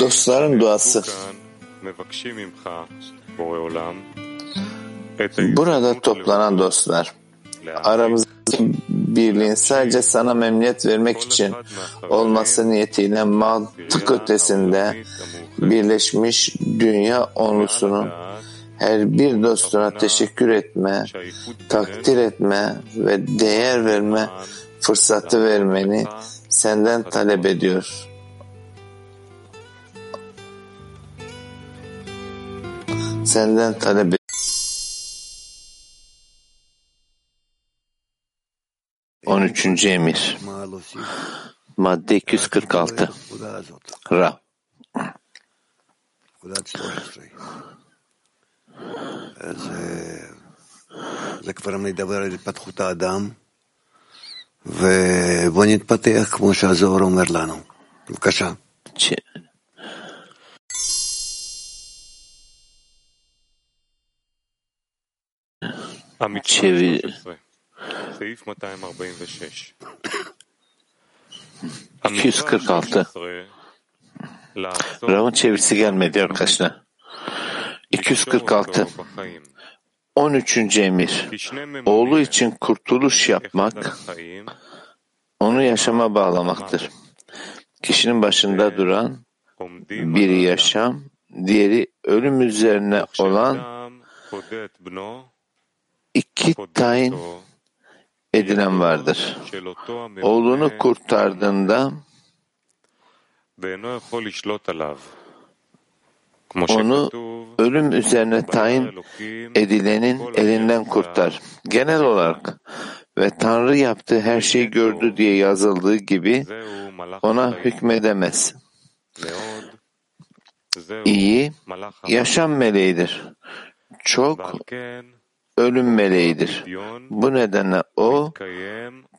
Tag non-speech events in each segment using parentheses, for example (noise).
Dostların duası. Burada toplanan dostlar, aramızdaki birliğin sadece sana memnuniyet vermek için olması niyetiyle mantık ötesinde birleşmiş dünya onlusunun her bir dostuna teşekkür etme, takdir etme ve değer verme fırsatı vermeni senden talep ediyor. Senden talep ediyor. 13. emir madde 246 Ra זה, זה כבר מדבר על התפתחות האדם, ובוא נתפתח כמו שהזוהר אומר לנו. בבקשה. המצווה 16, סעיף 246. Чисто карта. Равно чевер сега медиа кашна. 246 13. emir Oğlu için kurtuluş yapmak onu yaşama bağlamaktır. Kişinin başında duran biri yaşam, diğeri ölüm üzerine olan iki tayin edilen vardır. Oğlunu kurtardığında onu ölüm üzerine tayin edilenin elinden kurtar. Genel olarak ve Tanrı yaptığı her şeyi gördü diye yazıldığı gibi ona hükmedemez. İyi, yaşam meleğidir. Çok ölüm meleğidir. Bu nedenle o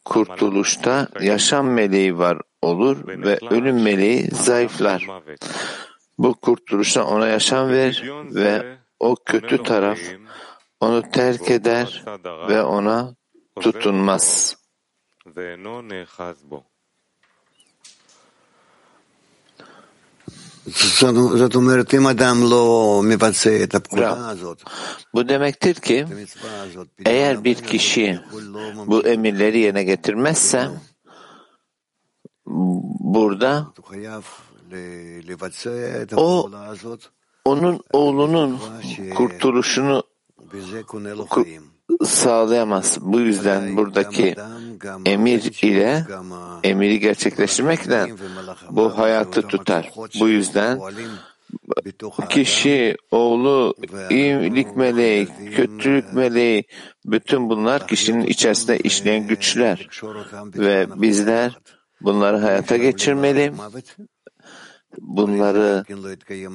kurtuluşta yaşam meleği var olur ve ölüm meleği zayıflar. Bu kurtuluşla ona yaşam ver ve o kötü taraf onu terk eder ve ona tutunmaz. Bravo. Bu demektir ki eğer bir kişi bu emirleri yerine getirmezse burada o onun oğlunun kurtuluşunu sağlayamaz. Bu yüzden buradaki emir ile emiri gerçekleştirmekle bu hayatı tutar. Bu yüzden kişi, oğlu, iyilik meleği, kötülük meleği, bütün bunlar kişinin içerisinde işleyen güçler. ve bizler bunları hayata geçirmeli. Bunları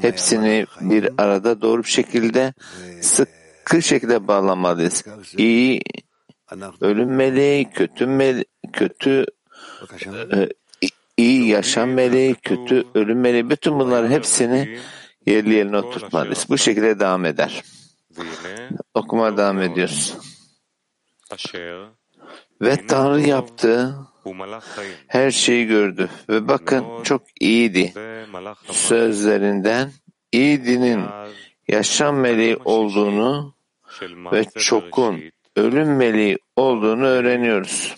hepsini bir arada doğru bir şekilde sıkı şekilde bağlamalıyız. İyi ölüm meleği, kötü mele kötü e, iyi yaşam meleği, kötü ölüm meleği, bütün bunların hepsini yerli yerine oturtmalıyız. Bu şekilde devam eder. Okuma devam ediyoruz. Ve Tanrı yaptı, her şeyi gördü ve bakın çok iyiydi. Sözlerinden iyidinin yaşam meleği olduğunu ve çokun ölüm meleği olduğunu öğreniyoruz.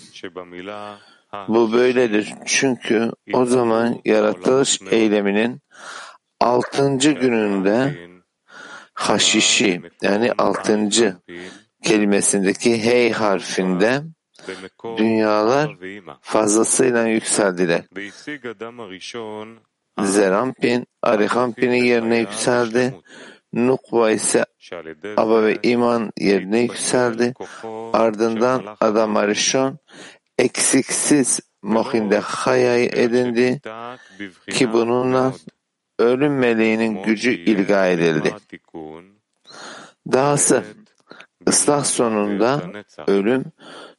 Bu böyledir. Çünkü o zaman yaratılış eyleminin altıncı gününde haşişi yani altıncı kelimesindeki hey harfinde dünyalar fazlasıyla yükseldiler. Zerampin, Arihampin'in yerine yükseldi. Nukva ise Aba ve iman yerine yükseldi. Ardından Adam Arishon eksiksiz Mohin'de Haya'yı edindi ki bununla ölüm meleğinin gücü ilga edildi. Dahası ıslah sonunda ölüm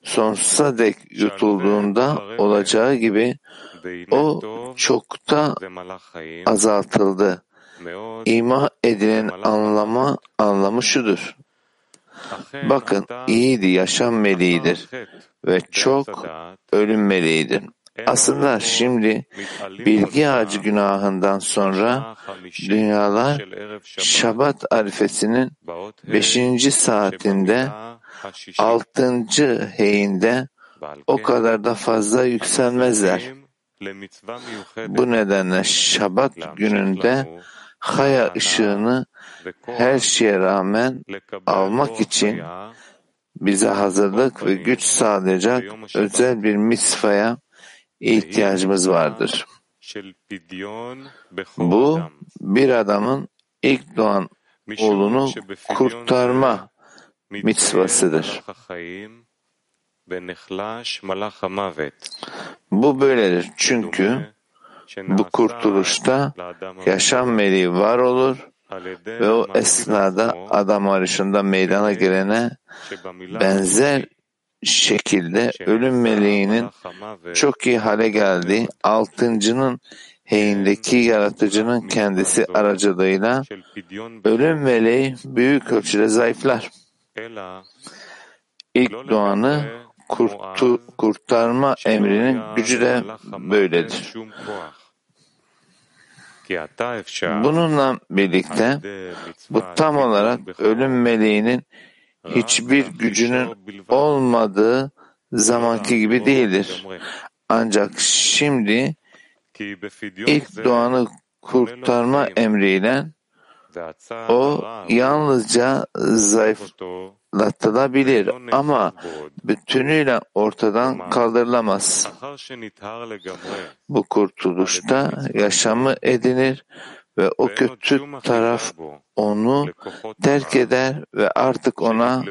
sonsuza dek yutulduğunda olacağı gibi o çokta azaltıldı. İma edilen anlama, anlamı şudur. bakın iyiydi, yaşam meleğidir ve çok ölüm meleğidir. Aslında şimdi bilgi ağacı günahından sonra dünyalar Şabat arifesinin beşinci saatinde altıncı heyinde o kadar da fazla yükselmezler. Bu nedenle Şabat gününde Haya ışığını her şeye rağmen almak için bize hazırlık ve güç sağlayacak özel bir misfaya ihtiyacımız vardır. Bu bir adamın ilk doğan oğlunu kurtarma mitzvasıdır. Bu böyledir çünkü bu kurtuluşta yaşam meleği var olur ve o esnada adam arışında meydana gelene benzer şekilde ölüm meleğinin çok iyi hale geldiği altıncının heyindeki yaratıcının kendisi aracılığıyla ölüm meleği büyük ölçüde zayıflar. İlk doğanı kurtu, kurtarma emrinin gücü de böyledir. Bununla birlikte bu tam olarak ölüm meleğinin hiçbir gücünün olmadığı zamanki gibi değildir. Ancak şimdi ilk doğanı kurtarma emriyle o yalnızca zayıflatılabilir ama bütünüyle ortadan kaldırılamaz. Bu kurtuluşta yaşamı edinir ve o kötü taraf onu terk eder ve artık ona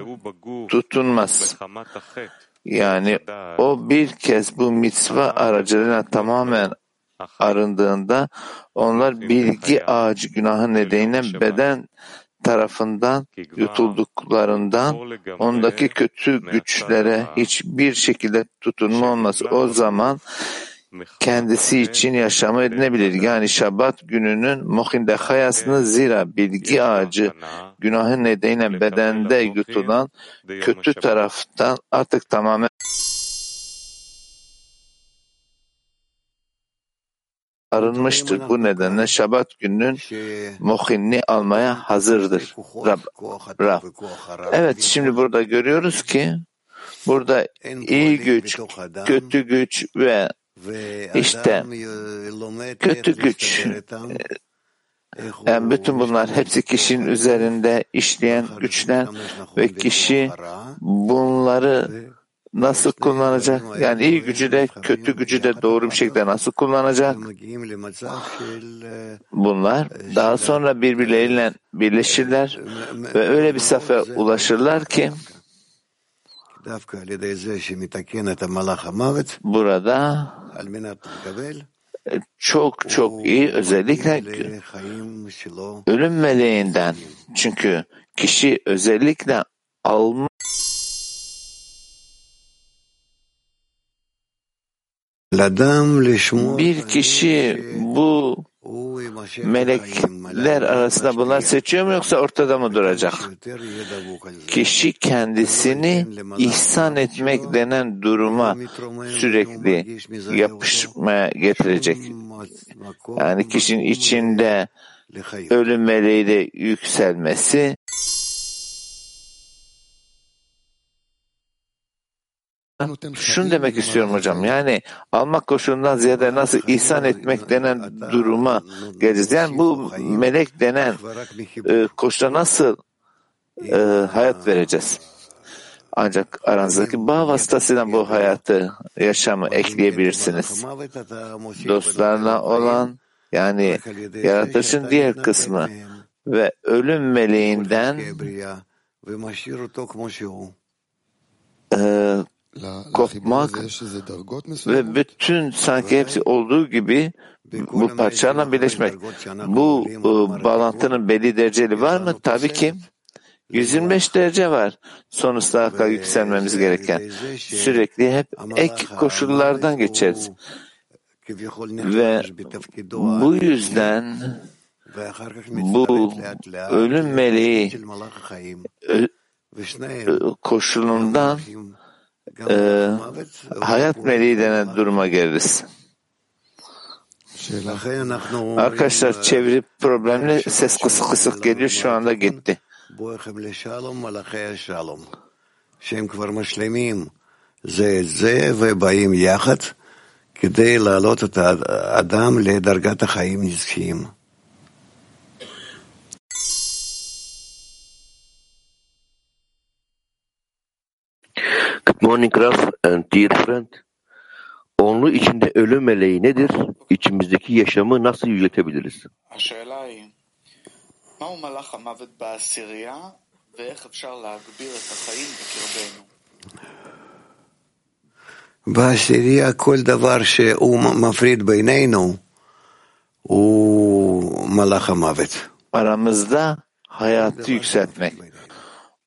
tutunmaz. Yani o bir kez bu mitzva aracılığıyla tamamen arındığında onlar bilgi ağacı günahı nedeniyle beden tarafından yutulduklarından ondaki kötü güçlere hiçbir şekilde tutunma olmaz. O zaman kendisi için yaşamı edinebilir. Yani Şabat gününün muhinde hayasını zira bilgi ağacı günahı nedeniyle bedende yutulan kötü taraftan artık tamamen arınmıştır. Bu nedenle Şabat gününün muhinni almaya hazırdır. Rab, Rab. Evet şimdi burada görüyoruz ki burada iyi güç, kötü güç ve işte kötü güç yani bütün bunlar hepsi kişinin üzerinde işleyen güçler ve kişi bunları nasıl kullanacak? Yani iyi gücü de kötü gücü de doğru bir şekilde nasıl kullanacak? Bunlar daha sonra birbirleriyle birleşirler ve öyle bir safhaya ulaşırlar ki burada çok çok iyi özellikle ölüm meleğinden. Çünkü kişi özellikle alma bir kişi bu melekler arasında bunlar seçiyor mu yoksa ortada mı duracak? Kişi kendisini ihsan etmek denen duruma sürekli yapışmaya getirecek. Yani kişinin içinde ölüm meleğiyle yükselmesi Şunu demek istiyorum hocam. Yani almak koşulundan ziyade nasıl ihsan etmek denen duruma geleceğiz. Yani bu melek denen e, koşula nasıl e, hayat vereceğiz? Ancak aranızdaki bağ vasıtasıyla bu hayatı, yaşamı ekleyebilirsiniz. Dostlarla olan yani yaratışın diğer kısmı ve ölüm meleğinden e, kopmak ve bütün sanki hepsi olduğu gibi bu parçalarla birleşmek. Bu e, bağlantının belli dereceli var mı? Tabii ki. 125 derece var. Sonuçta yükselmemiz gereken. Sürekli hep ek koşullardan geçeriz. Ve bu yüzden (laughs) bu ölüm meleği koşulundan e, hayat meleği denen duruma geliriz. Arkadaşlar çeviri problemli ses kısık kısık geliyor şu anda gitti. שהם כבר משלימים זה את זה ובאים יחד כדי להעלות את האדם לדרגת החיים נזכיים. Good morning Raf and dear friend. Onlu içinde ölüm meleği nedir? İçimizdeki yaşamı nasıl yüceltebiliriz? השאלה היא, מהו מלאך המוות בעשירייה ואיך אפשר להגביר את החיים בקרבנו? בעשירייה כל דבר שהוא מפריד בינינו הוא מלאך המוות. Aramızda hayatı yükseltmek.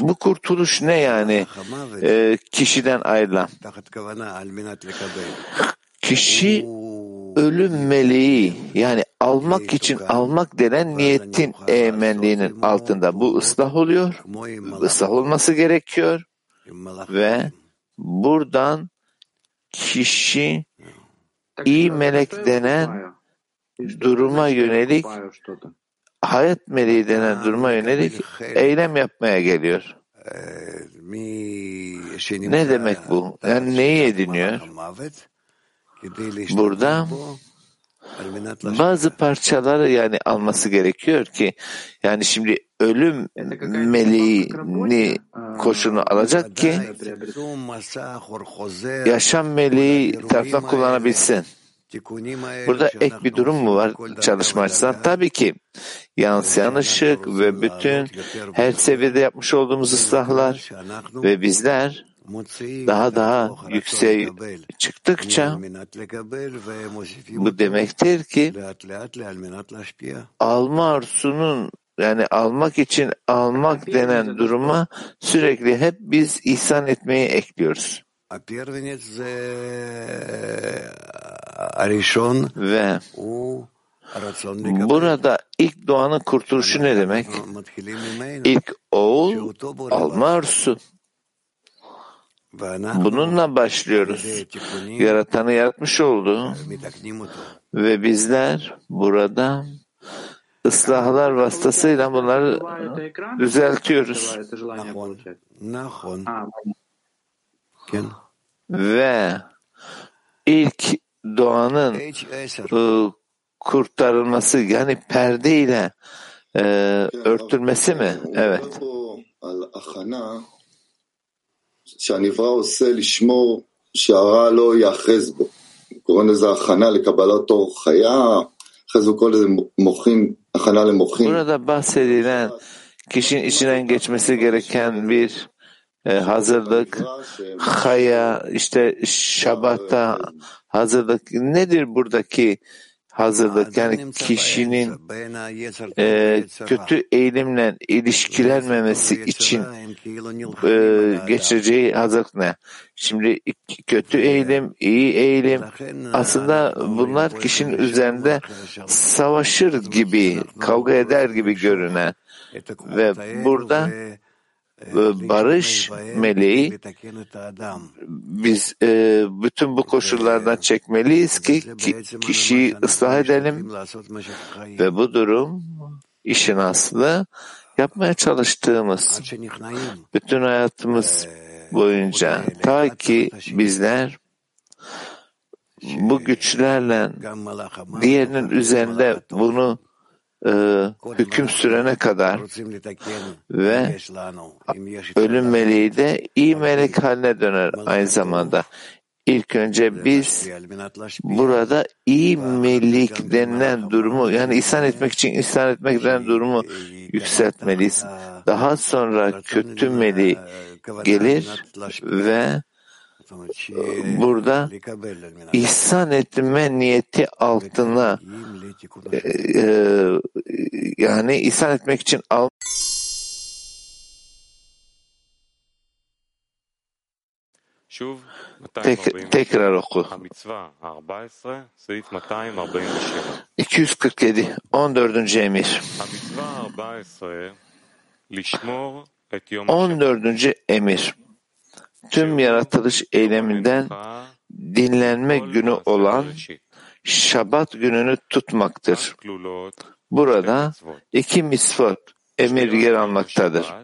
Bu kurtuluş ne yani? E, kişiden ayrılan. Kişi ölüm meleği yani almak için almak denen niyetin eğmenliğinin altında. Bu ıslah oluyor. Islah olması gerekiyor. Ve buradan kişi iyi melek denen duruma yönelik hayat meleği denen duruma yönelik eylem yapmaya geliyor. Ne demek bu? Yani neyi ediniyor? Burada bazı parçaları yani alması gerekiyor ki yani şimdi ölüm meleğini koşunu alacak ki yaşam meleği tarafından kullanabilsin. Burada ek bir durum mu var çalışma açısından? Tabii ki yansıyan ışık ve bütün her seviyede yapmış olduğumuz ıslahlar ve bizler daha daha yükseğe çıktıkça bu demektir ki alma arzusunun yani almak için almak denen duruma sürekli hep biz ihsan etmeyi ekliyoruz. Arishon Ve burada ilk doğanın kurtuluşu ne demek? İlk oğul alma arzusu. Bununla başlıyoruz. Yaratanı yaratmış oldu ve bizler burada ıslahlar vasıtasıyla bunları düzeltiyoruz. Ve ilk doğanın H10, e, kurtarılması yani perdeyle e, örtülmesi mi? Evet. מדובר פה על הכנה שהנברא עושה לשמור שהרע לא ייאחז בו. קוראים לזה הכנה לקבלת אור חיה, אחרי זה הוא קורא לזה מוחין, הכנה למוחין. Burada bahsedilen kişinin içinden geçmesi gereken bir e, hazırlık, haya, işte şabatta hazırlık nedir buradaki hazırlık? Yani kişinin e, kötü eğilimle ilişkilenmemesi için e, geçireceği hazırlık ne? Şimdi kötü eğilim, iyi eğilim aslında bunlar kişinin üzerinde savaşır gibi, kavga eder gibi görünen ve burada barış meleği biz e, bütün bu koşullardan çekmeliyiz ki, ki kişiyi ıslah edelim. Ve bu durum işin aslı yapmaya çalıştığımız bütün hayatımız boyunca ta ki bizler bu güçlerle diğerinin üzerinde bunu e, hüküm sürene kadar ve ölüm meleği de iyi melek haline döner aynı zamanda. İlk önce biz burada iyi melek denilen durumu yani ihsan etmek için ihsan etmek denilen durumu yükseltmeliyiz. Daha sonra kötü meleği gelir ve burada ihsan etme niyeti altına e, e, yani ihsan etmek için al Tek, tekrar oku. 247 14. emir. 14. emir. Tüm yaratılış eyleminden dinlenme günü olan Şabat gününü tutmaktır. Burada iki misvot emir yer almaktadır.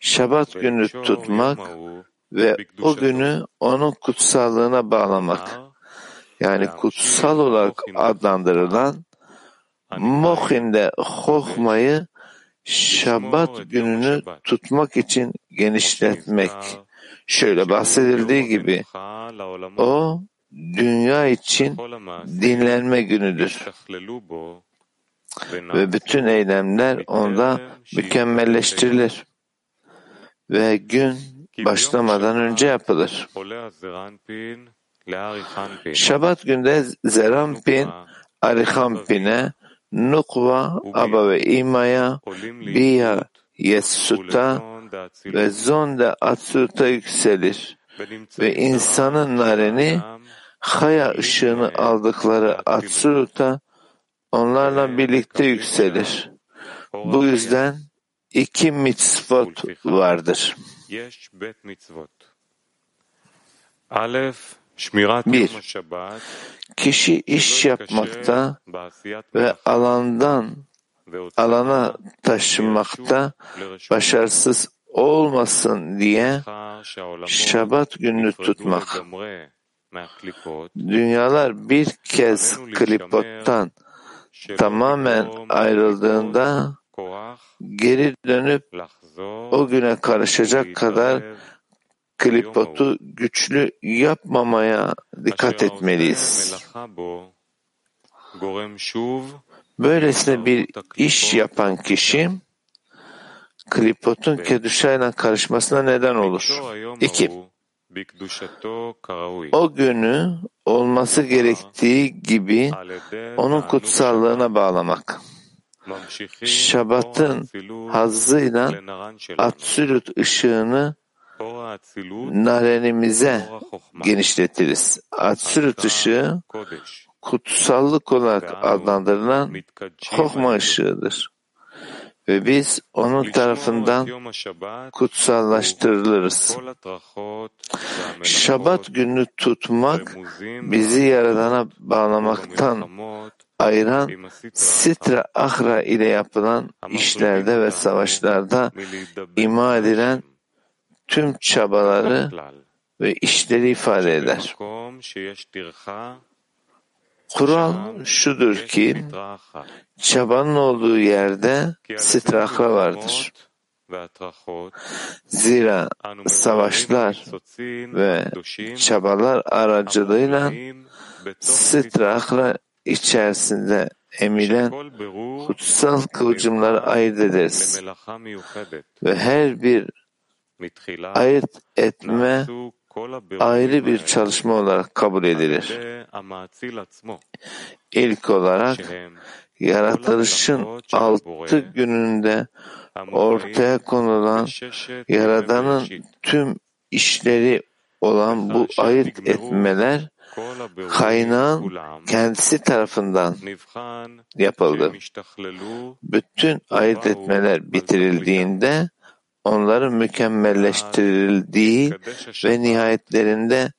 Şabat günü tutmak ve o günü onun kutsallığına bağlamak. Yani kutsal olarak adlandırılan Mohin'de Hohma'yı Şabat gününü tutmak için genişletmek. Şöyle bahsedildiği gibi o dünya için dinlenme günüdür. Ve bütün eylemler onda mükemmelleştirilir. Ve gün başlamadan önce yapılır. Şabat günde Zerampin, Arihampin'e, Nukva, Aba ve İma'ya, Biya, Yesut'a ve Zonda Atsut'a yükselir. Ve insanın nareni Haya ışığını aldıkları Atsut'a onlarla birlikte yükselir. Bu yüzden iki mitzvot vardır. Bir, kişi iş yapmakta ve alandan alana taşınmakta başarısız olmasın diye Şabat gününü tutmak. Dünyalar bir kez klipottan tamamen ayrıldığında geri dönüp o güne karışacak kadar klipotu güçlü yapmamaya dikkat etmeliyiz. Böylesine bir iş yapan kişi klipotun keduşayla karışmasına neden olur. İki, o günü olması gerektiği gibi onun kutsallığına bağlamak. Şabat'ın hazzıyla Atsülüt ışığını narenimize genişletiriz. Atsülüt ışığı kutsallık olarak adlandırılan Hokma ışığıdır. Ve biz onun tarafından kutsallaştırılırız. Şabat günü tutmak bizi Yaradan'a bağlamaktan ayıran Sitra Ahra ile yapılan işlerde ve savaşlarda ima edilen tüm çabaları ve işleri ifade eder. Kural şudur ki çabanın olduğu yerde strahra vardır. Zira savaşlar ve çabalar aracılığıyla strahra içerisinde emilen kutsal kıvılcımları ayırt ederiz. Ve her bir ayırt etme ayrı bir çalışma olarak kabul edilir. İlk olarak yaratılışın altı gününde ortaya konulan Yaradan'ın tüm işleri olan bu ayırt etmeler kaynağın kendisi tarafından yapıldı. Bütün ayırt etmeler bitirildiğinde onların mükemmelleştirildiği ve nihayetlerinde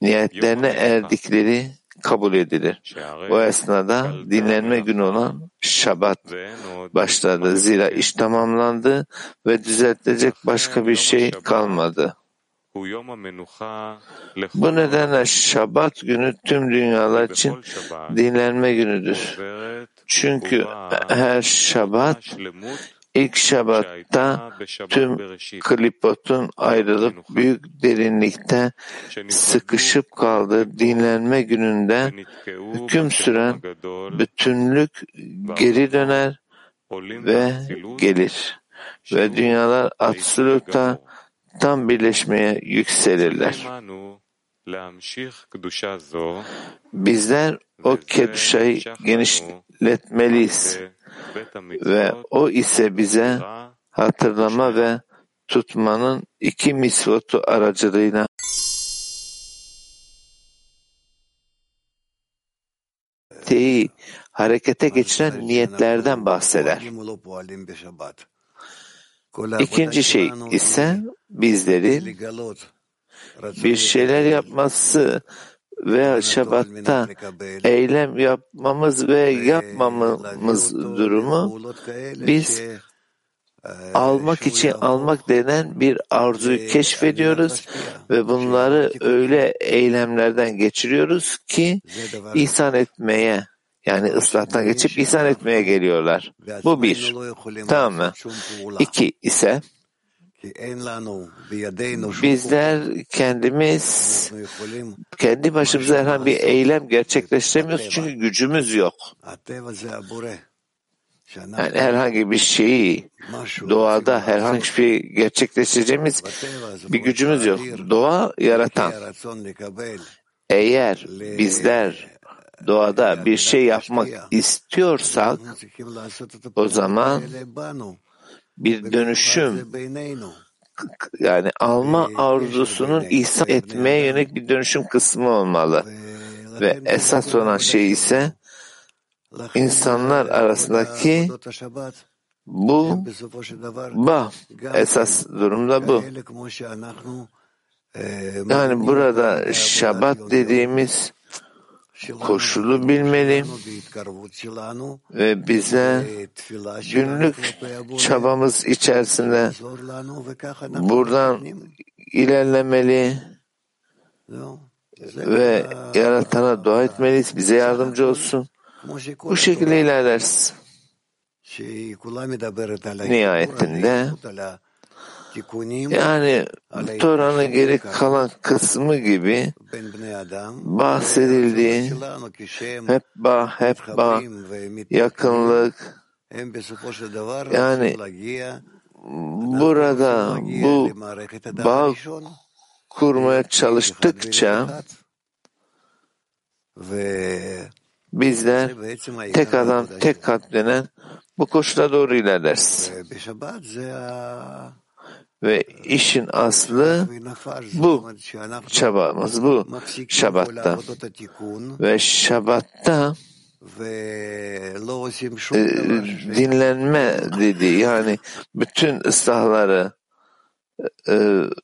nihayetlerine erdikleri kabul edilir. O esnada dinlenme günü olan Şabat başladı. Zira iş tamamlandı ve düzeltilecek başka bir şey kalmadı. Bu nedenle Şabat günü tüm dünyalar için dinlenme günüdür. Çünkü her Şabat İlk Şabat'ta tüm klipotun ayrılıp büyük derinlikte sıkışıp kaldığı dinlenme gününde hüküm süren bütünlük geri döner ve gelir ve dünyalar absoluta tam birleşmeye yükselirler. Bizler o keduşayı genişletmeliyiz ve o ise bize hatırlama ve tutmanın iki misvotu aracılığıyla teyi harekete geçiren niyetlerden bahseder. İkinci şey ise bizlerin bir şeyler yapması veya şabatta eylem yapmamız ve yapmamamız durumu biz almak için almak denen bir arzuyu keşfediyoruz ve bunları öyle eylemlerden geçiriyoruz ki ihsan etmeye yani ıslahtan geçip ihsan etmeye geliyorlar. Bu bir. Tamam mı? İki ise bizler kendimiz kendi başımıza herhangi bir eylem gerçekleştiremiyoruz çünkü gücümüz yok. Yani herhangi bir şeyi doğada herhangi bir gerçekleştireceğimiz bir gücümüz yok. Doğa yaratan. Eğer bizler doğada bir şey yapmak istiyorsak o zaman bir dönüşüm yani alma arzusunun ihsan etmeye yönelik bir dönüşüm kısmı olmalı. Ve esas olan şey ise insanlar arasındaki bu bah esas durumda bu. Yani burada şabat dediğimiz koşulu bilmeli ve bize günlük çabamız içerisinde buradan ilerlemeli ve yaratana dua etmeliyiz. Bize yardımcı olsun. Bu şekilde ilerleriz. Nihayetinde yani Tora'nın geri kalan kısmı gibi bahsedildiği hep bağ, hep bağ, yakınlık. Yani burada bu bağ kurmaya çalıştıkça bizler tek adam tek kalp denen bu koşula doğru ilerleriz. Ve işin aslı bu çabamız, bu şabatta. Ve şabatta e, dinlenme dedi. Yani bütün ıslahları e,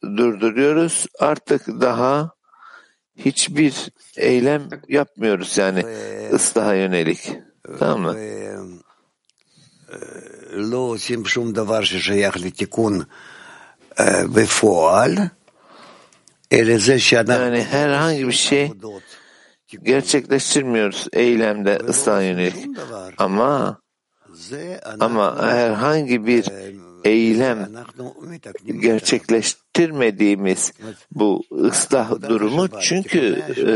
durduruyoruz. Artık daha hiçbir eylem yapmıyoruz yani ıslaha yönelik. Tamam mı? לא עושים שום דבר ששייך לתיקון yani herhangi bir şey gerçekleştirmiyoruz eylemde ıslah yönelik. Ama ama herhangi bir eylem gerçekleştirmediğimiz bu ıslah durumu çünkü e,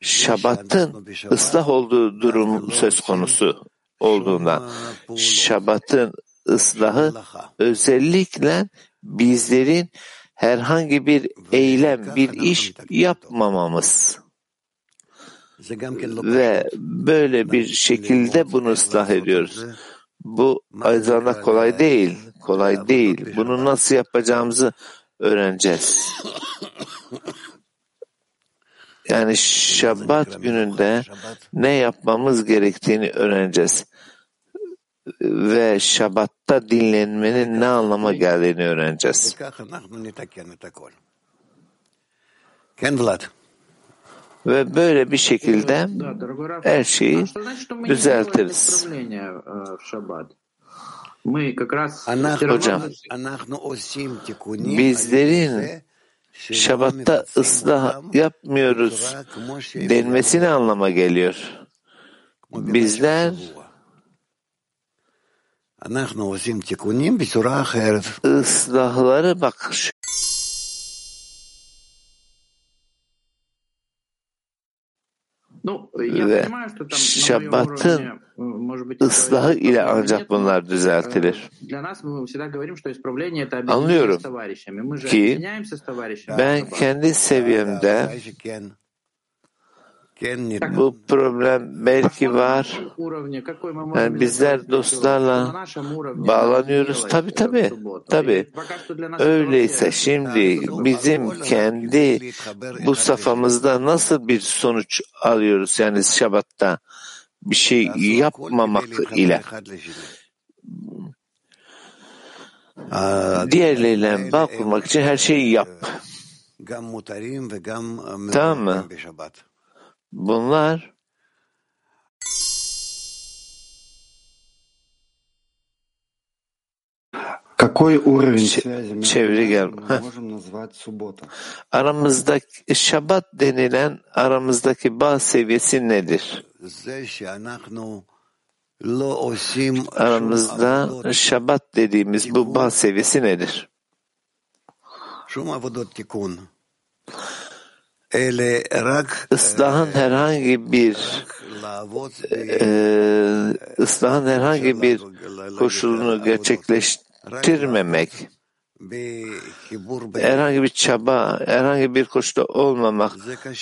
Şabat'ın ıslah olduğu durum söz konusu olduğundan Şabat'ın ıslahı özellikle bizlerin herhangi bir eylem, bir iş yapmamamız ve böyle bir şekilde bunu ıslah ediyoruz. Bu aynı zamanda kolay değil, kolay değil. Bunu nasıl yapacağımızı öğreneceğiz. (coughs) Yani Şabat gününde ne yapmamız gerektiğini öğreneceğiz. Ve Şabat'ta dinlenmenin ne anlama geldiğini öğreneceğiz. Ve böyle bir şekilde her şeyi düzeltiriz. Hocam, bizlerin Şabat'ta ıslah yapmıyoruz denmesi ne anlama geliyor? Bizler ıslahları bakış. ve Şabbat'ın ıslahı ile ancak bunlar düzeltilir. Anlıyorum. ki ben kendi seviyemde bu problem belki var. Yani bizler dostlarla bağlanıyoruz. Tabi tabi tabi. Öyleyse şimdi bizim kendi bu safhamızda nasıl bir sonuç alıyoruz yani Şabat'ta bir şey yapmamak ile diğerleriyle bağ kurmak için her şeyi yap. Tamam mı? Bunlar Какой уровень Ç- связи между çeviri gel. нами мы Heh. можем назвать суббота? aramızdaki Şabat denilen aramızdaki bağ seviyesi nedir? Aramızda Şabat dediğimiz bu bağ seviyesi nedir? Islahın herhangi bir eee ıslahın herhangi bir koşulunu gerçekleştirmemek, herhangi bir çaba, herhangi bir koşulda olmamak,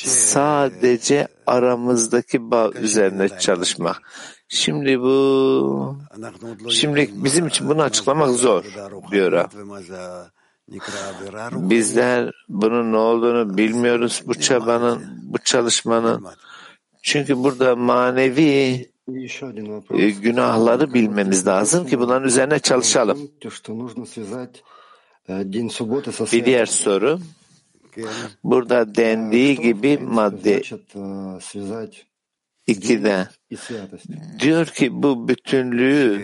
sadece aramızdaki bağ üzerine çalışmak. Şimdi bu, şimdi bizim için bunu açıklamak zor diyor. Bizler bunun ne olduğunu bilmiyoruz bu çabanın, bu çalışmanın. Çünkü burada manevi e, günahları bilmemiz lazım ki bunların üzerine çalışalım. Bir diğer soru. Burada dendiği gibi madde 2'de diyor ki bu bütünlüğü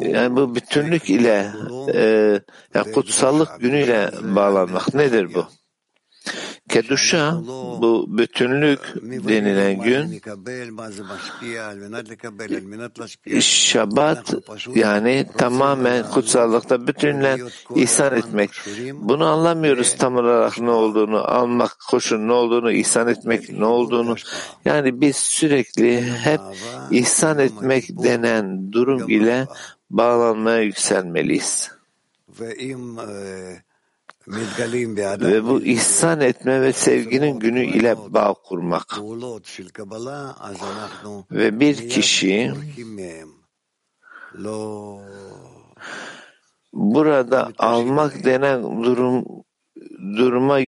yani bu bütünlük ile e, yani kutsallık günüyle bağlanmak nedir bu? Keduşa bu bütünlük denilen gün Şabat yani tamamen kutsallıkta bütünle ihsan etmek. Bunu anlamıyoruz tam olarak ne olduğunu, almak koşun ne olduğunu, ihsan etmek ne olduğunu. Yani biz sürekli hep ihsan etmek denen durum ile bağlanmaya yükselmeliyiz. Ve bu ihsan etme ve sevginin günü ile bağ kurmak. Ve bir kişi burada almak denen durum duruma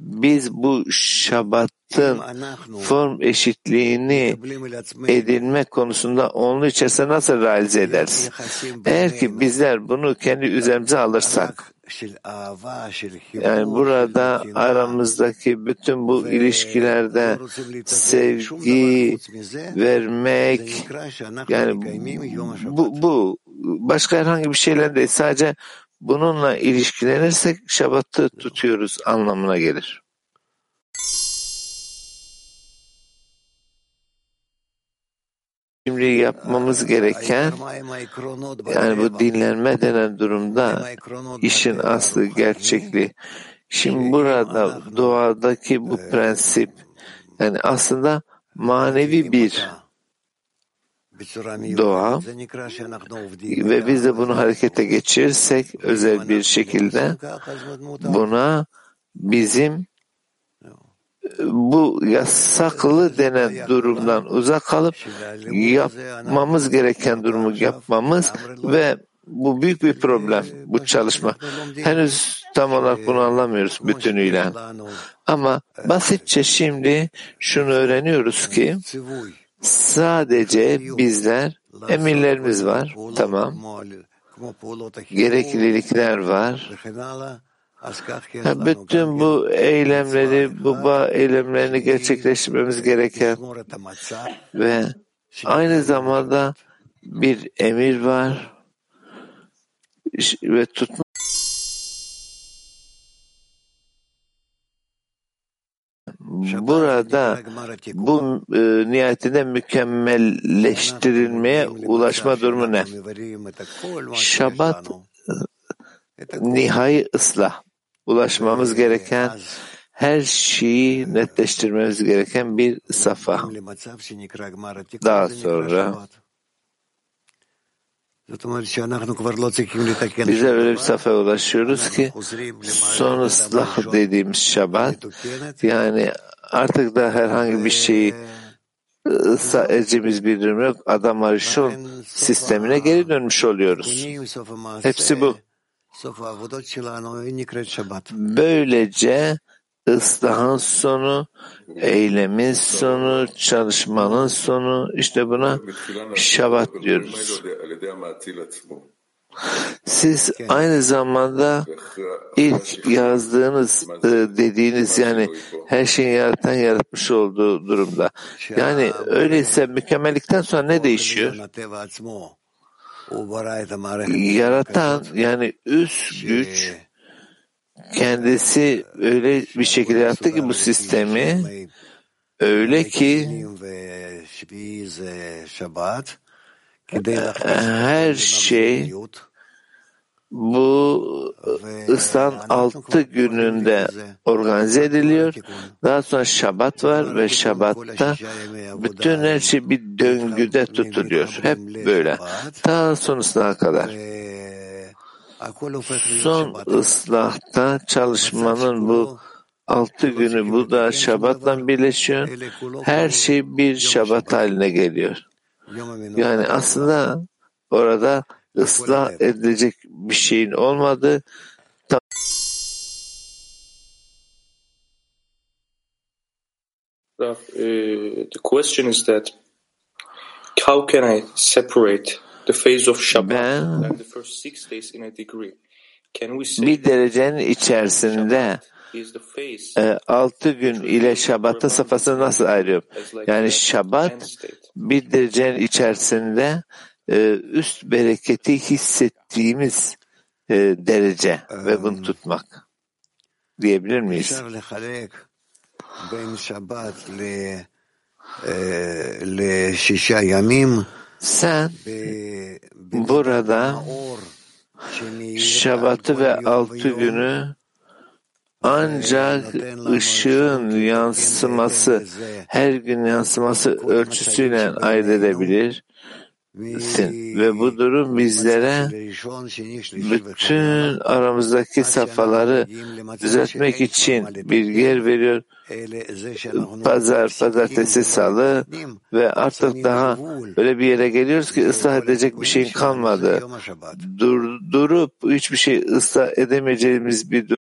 biz bu şabatın form eşitliğini edinme konusunda onun içerisinde nasıl realize ederiz? Eğer ki bizler bunu kendi üzerimize alırsak, yani burada aramızdaki bütün bu ilişkilerde sevgi vermek, yani bu, bu başka herhangi bir şeyler değil, sadece bununla ilişkilenirsek şabatı tutuyoruz anlamına gelir. Şimdi yapmamız gereken yani bu dinlenme denen durumda işin aslı gerçekliği. Şimdi burada doğadaki bu prensip yani aslında manevi bir doğa ve biz de bunu harekete geçirirsek özel bir şekilde buna bizim bu yasaklı denen durumdan uzak kalıp yapmamız gereken durumu yapmamız ve bu büyük bir problem bu çalışma. Henüz tam olarak bunu anlamıyoruz bütünüyle. Ama basitçe şimdi şunu öğreniyoruz ki sadece bizler emirlerimiz var. Tamam. Gereklilikler var. Ha, bütün bu eylemleri, bu bağ eylemlerini gerçekleştirmemiz gereken ve aynı zamanda bir emir var ve tutma Burada bu e, nihayetinde mükemmelleştirilmeye ulaşma durumu ne? Şabat nihai ıslah. ulaşmamız gereken her şeyi netleştirmemiz gereken bir safa. Daha sonra bize öyle bir safhaya ulaşıyoruz ki son ıslah dediğimiz şabat yani artık da herhangi bir şeyi ıslah edeceğimiz bir durum yok. Adam arışon sistemine geri dönmüş oluyoruz. Hepsi bu. Böylece ıslahın sonu, eylemin sonu, çalışmanın sonu, işte buna şabat diyoruz. Siz aynı zamanda ilk yazdığınız e, dediğiniz yani her şeyi yaratan yaratmış olduğu durumda. Yani öyleyse mükemmellikten sonra ne değişiyor? Yaratan yani üst güç kendisi öyle bir şekilde yaptı ki bu sistemi öyle ki her şey bu ıslan altı gününde organize ediliyor. Daha sonra şabat var ve şabatta bütün her şey bir döngüde tutuluyor. Hep böyle. Ta sonrasına kadar. Son ıslahta çalışmanın bu altı günü bu da şabatla birleşiyor. Her şey bir şabat haline geliyor. Yani aslında orada ıslah edilecek bir şeyin olmadığı Rav, uh, the question is that how can I separate the phase of Shabbat Ben- and the first six days in a degree? Can we say bir derecenin içerisinde e, altı gün ile şabatın safhasını nasıl ayırıyorum? Yani şabat bir derecenin içerisinde e, üst bereketi hissettiğimiz e, derece ve bunu tutmak diyebilir miyiz? Sen burada Şabat'ı ve altı günü ancak ışığın yansıması, her gün yansıması ölçüsüyle ayırt edebilir. Ve bu durum bizlere bütün aramızdaki safhaları düzeltmek için bilgiler veriyor. Pazar, pazartesi, salı ve artık daha öyle bir yere geliyoruz ki ıslah edecek bir şeyin kalmadı. Dur, durup hiçbir şey ıslah edemeyeceğimiz bir durum.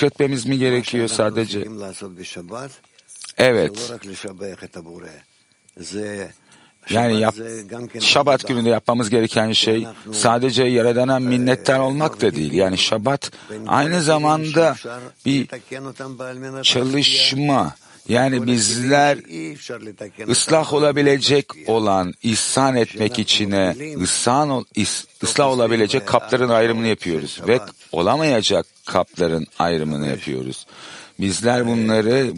Şükretmemiz mi gerekiyor sadece? Evet. Yani yap, Şabat gününde yapmamız gereken şey sadece Yaradan'a minnettar olmak da değil. Yani Şabat aynı zamanda bir çalışma. Yani bizler ıslah olabilecek olan, ihsan etmek içine ıslah, ıslah olabilecek kapların ayrımını yapıyoruz. Ve olamayacak kapların ayrımını yapıyoruz. Bizler bunları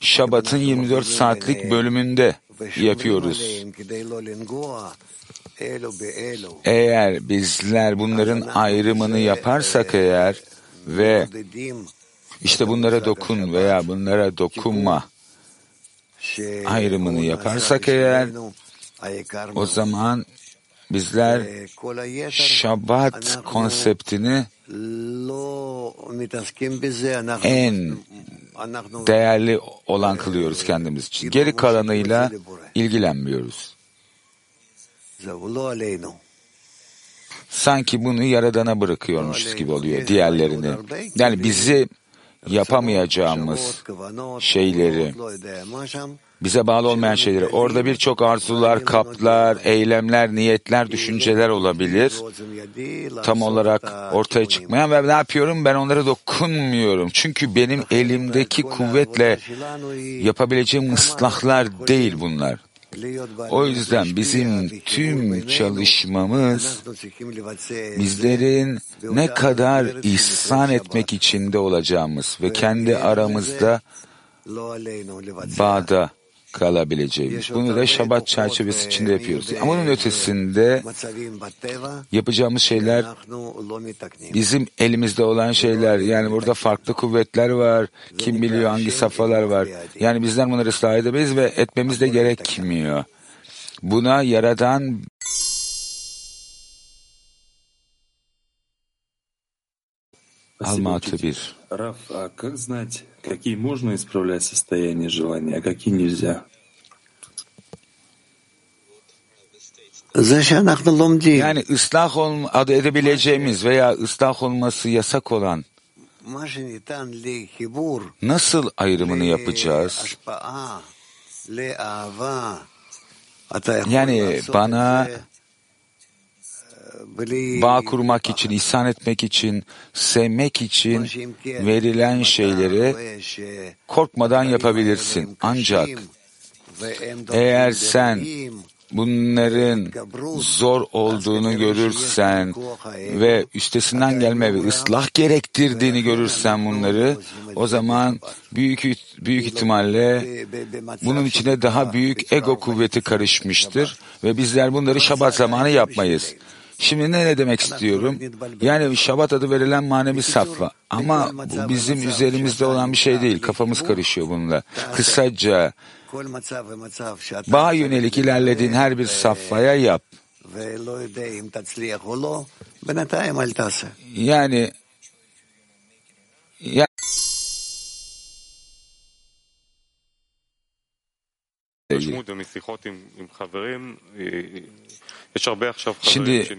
Şabat'ın 24 saatlik bölümünde yapıyoruz. Eğer bizler bunların ayrımını yaparsak eğer ve işte bunlara dokun veya bunlara dokunma ayrımını yaparsak eğer o zaman bizler Şabat konseptini en değerli olan kılıyoruz kendimiz için. Geri kalanıyla ilgilenmiyoruz. Sanki bunu Yaradan'a bırakıyormuşuz gibi oluyor diğerlerini. Yani bizi yapamayacağımız şeyleri, bize bağlı olmayan şeyleri. Orada birçok arzular, kaplar, eylemler, niyetler, düşünceler olabilir. Tam olarak ortaya çıkmayan ve ne yapıyorum? Ben onlara dokunmuyorum. Çünkü benim elimdeki kuvvetle yapabileceğim ıslahlar değil bunlar. O yüzden bizim tüm çalışmamız bizlerin ne kadar ihsan etmek içinde olacağımız ve kendi aramızda bağda kalabileceğimiz. Bunu da Şabat çerçevesi içinde yapıyoruz. Ama bunun ötesinde yapacağımız şeyler bizim elimizde olan şeyler. Yani burada farklı kuvvetler var. Kim biliyor hangi safhalar var. Yani bizler bunları ıslah edemeyiz ve etmemiz de gerekmiyor. Buna yaradan Almatı bir. Раф, а как знать, Какие можно исправлять состояние желания, а какие нельзя? זה שאנחנו לומדים. יעני, אסלח און עד בלג'מיס, ואסלח און מס יסה קוראן. מה שניתן לחיבור. נסל איירמני יפצ'ס. להשפעה, לאהבה. יעני, בנה... bağ kurmak için, ihsan etmek için, sevmek için verilen şeyleri korkmadan yapabilirsin. Ancak eğer sen bunların zor olduğunu görürsen ve üstesinden gelme ve ıslah gerektirdiğini görürsen bunları o zaman büyük büyük ihtimalle bunun içine daha büyük ego kuvveti karışmıştır ve bizler bunları şabat zamanı yapmayız. Şimdi ne, ne demek istiyorum? Yani Şabat adı verilen manevi safha. Ama bu bizim üzerimizde olan bir şey değil. Kafamız karışıyor bununla. Kısaca bağa yönelik ilerlediğin her bir safhaya yap. Yani ya Şimdi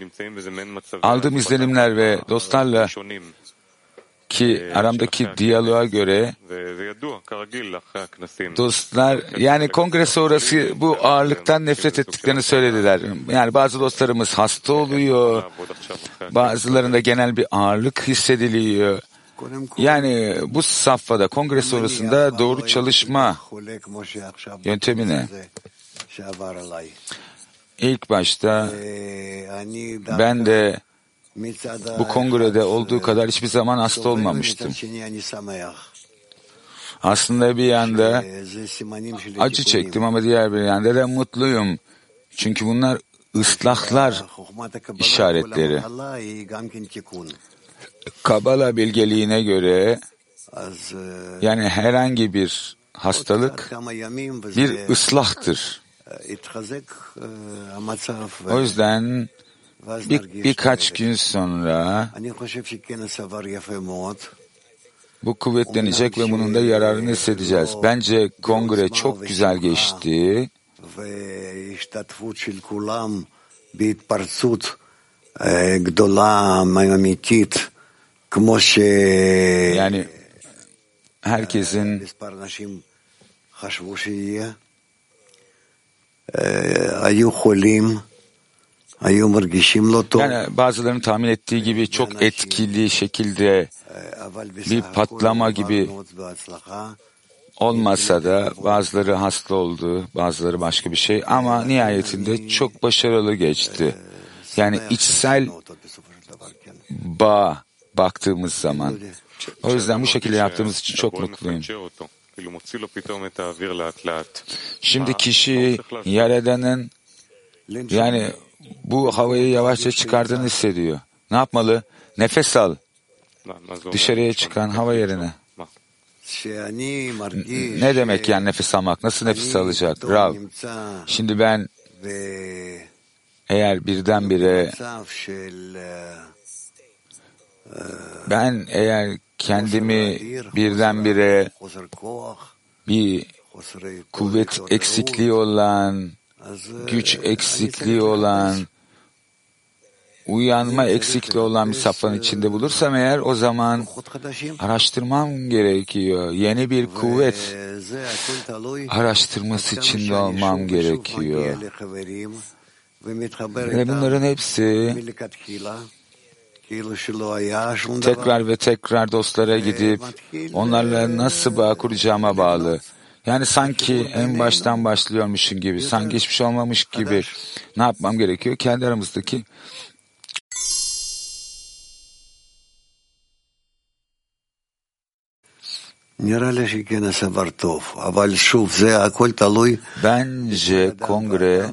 aldığım izlenimler ve dostlarla ki aramdaki diyaloğa göre dostlar yani kongre sonrası bu ağırlıktan nefret ettiklerini söylediler. Yani bazı dostlarımız hasta oluyor, bazılarında genel bir ağırlık hissediliyor. Yani bu safhada kongre sonrasında doğru çalışma yöntemi ne? İlk başta ben de bu kongrede olduğu kadar hiçbir zaman hasta olmamıştım. Aslında bir yanda acı çektim ama diğer bir yanda da mutluyum. Çünkü bunlar ıslahlar işaretleri. Kabala bilgeliğine göre yani herhangi bir hastalık bir ıslahtır. O yüzden bir, birkaç gün sonra bu kuvvetlenecek ve bunun da yararını hissedeceğiz. Bence kongre çok güzel geçti. Yani herkesin yani bazılarının tahmin ettiği gibi çok etkili şekilde bir patlama gibi olmasa da bazıları hasta oldu, bazıları başka bir şey ama nihayetinde çok başarılı geçti. Yani içsel bağ baktığımız zaman. O yüzden bu şekilde yaptığımız için çok mutluyum. Şimdi kişi Yaradan'ın yani bu havayı yavaşça çıkardığını hissediyor. Ne yapmalı? Nefes al. Dışarıya çıkan hava yerine. Ne demek yani nefes almak? Nasıl nefes alacak? Rav. Şimdi ben eğer birdenbire ben eğer kendimi birdenbire bir kuvvet eksikliği olan, güç eksikliği olan, uyanma eksikliği olan bir safhanın içinde bulursam eğer o zaman araştırmam gerekiyor. Yeni bir kuvvet araştırması içinde olmam gerekiyor. Ve bunların hepsi tekrar ve tekrar dostlara gidip onlarla nasıl bağ kuracağıma bağlı. Yani sanki en baştan başlıyormuşum gibi, sanki hiçbir şey olmamış gibi. Ne yapmam gerekiyor? Kendi aramızdaki Bence kongre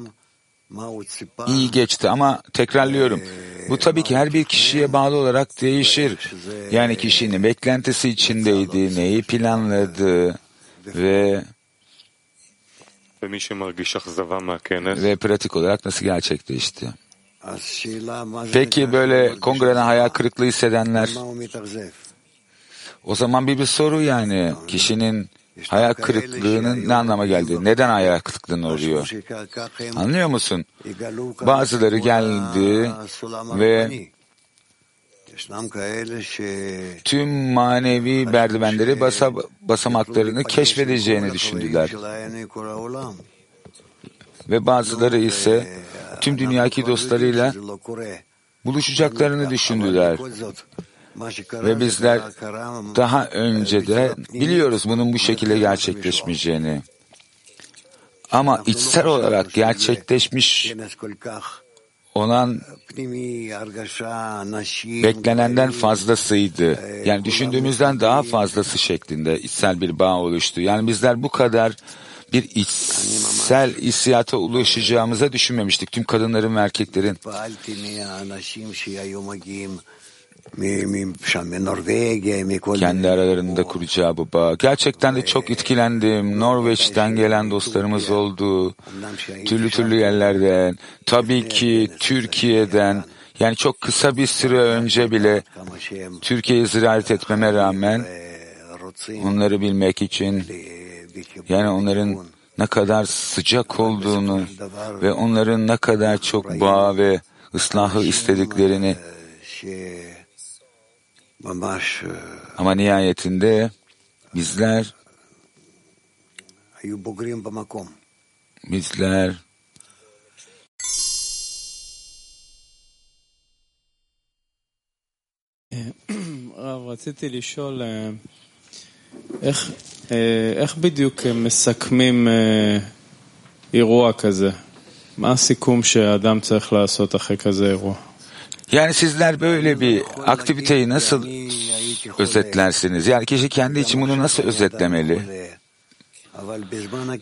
iyi geçti ama tekrarlıyorum. Bu tabii ki her bir kişiye bağlı olarak değişir. Yani kişinin beklentisi içindeydi, neyi planladı ve ve pratik olarak nasıl gerçekleşti? Peki böyle kongreden hayal kırıklığı hissedenler o zaman bir bir soru yani kişinin hayal kırıklığının ne anlama geldi? Neden hayal kırıklığına oluyor? Anlıyor musun? Bazıları geldi ve tüm manevi merdivenleri basa, basamaklarını keşfedeceğini düşündüler. Ve bazıları ise tüm dünyaki dostlarıyla buluşacaklarını düşündüler. Ve bizler daha önce de biliyoruz bunun bu şekilde gerçekleşmeyeceğini. Ama içsel olarak gerçekleşmiş olan beklenenden fazlasıydı. Yani düşündüğümüzden daha fazlası şeklinde içsel bir bağ oluştu. Yani bizler bu kadar bir içsel hissiyata ulaşacağımıza düşünmemiştik. Tüm kadınların ve erkeklerin kendi aralarında kuracağı bu bağ. Gerçekten de çok etkilendim. Norveç'ten gelen dostlarımız oldu. Türlü türlü yerlerden. Tabii ki Türkiye'den. Yani çok kısa bir süre önce bile Türkiye'yi ziyaret etmeme rağmen onları bilmek için yani onların ne kadar sıcak olduğunu ve onların ne kadar çok bağ ve ıslahı istediklerini ama nihayetinde bizler bizler הרב, רציתי לשאול אה, איך, אה, איך בדיוק מסכמים אה, אירוע כזה? מה הסיכום שהאדם צריך לעשות אחרי כזה אירוע? Yani sizler böyle bir aktiviteyi nasıl özetlersiniz? Yani kişi kendi için bunu nasıl özetlemeli?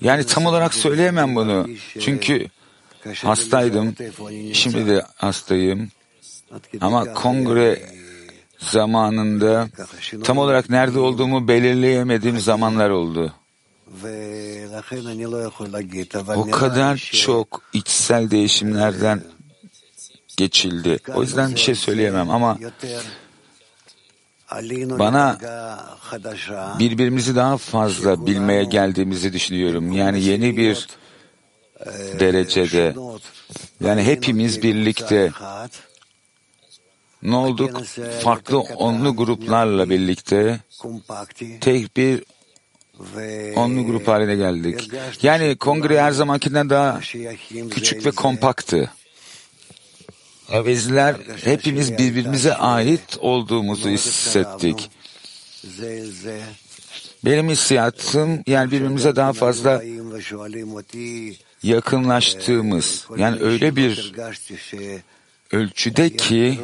Yani tam olarak söyleyemem bunu. Çünkü hastaydım, şimdi de hastayım. Ama kongre zamanında tam olarak nerede olduğumu belirleyemediğim zamanlar oldu. O kadar çok içsel değişimlerden geçildi. O yüzden bir şey söyleyemem ama bana birbirimizi daha fazla bilmeye geldiğimizi düşünüyorum. Yani yeni bir derecede yani hepimiz birlikte ne olduk? Farklı onlu gruplarla birlikte tek bir onlu grup haline geldik. Yani kongre her zamankinden daha küçük ve kompaktı bizler hepimiz birbirimize ait olduğumuzu hissettik. Benim hissiyatım yani birbirimize daha fazla yakınlaştığımız yani öyle bir ölçüde ki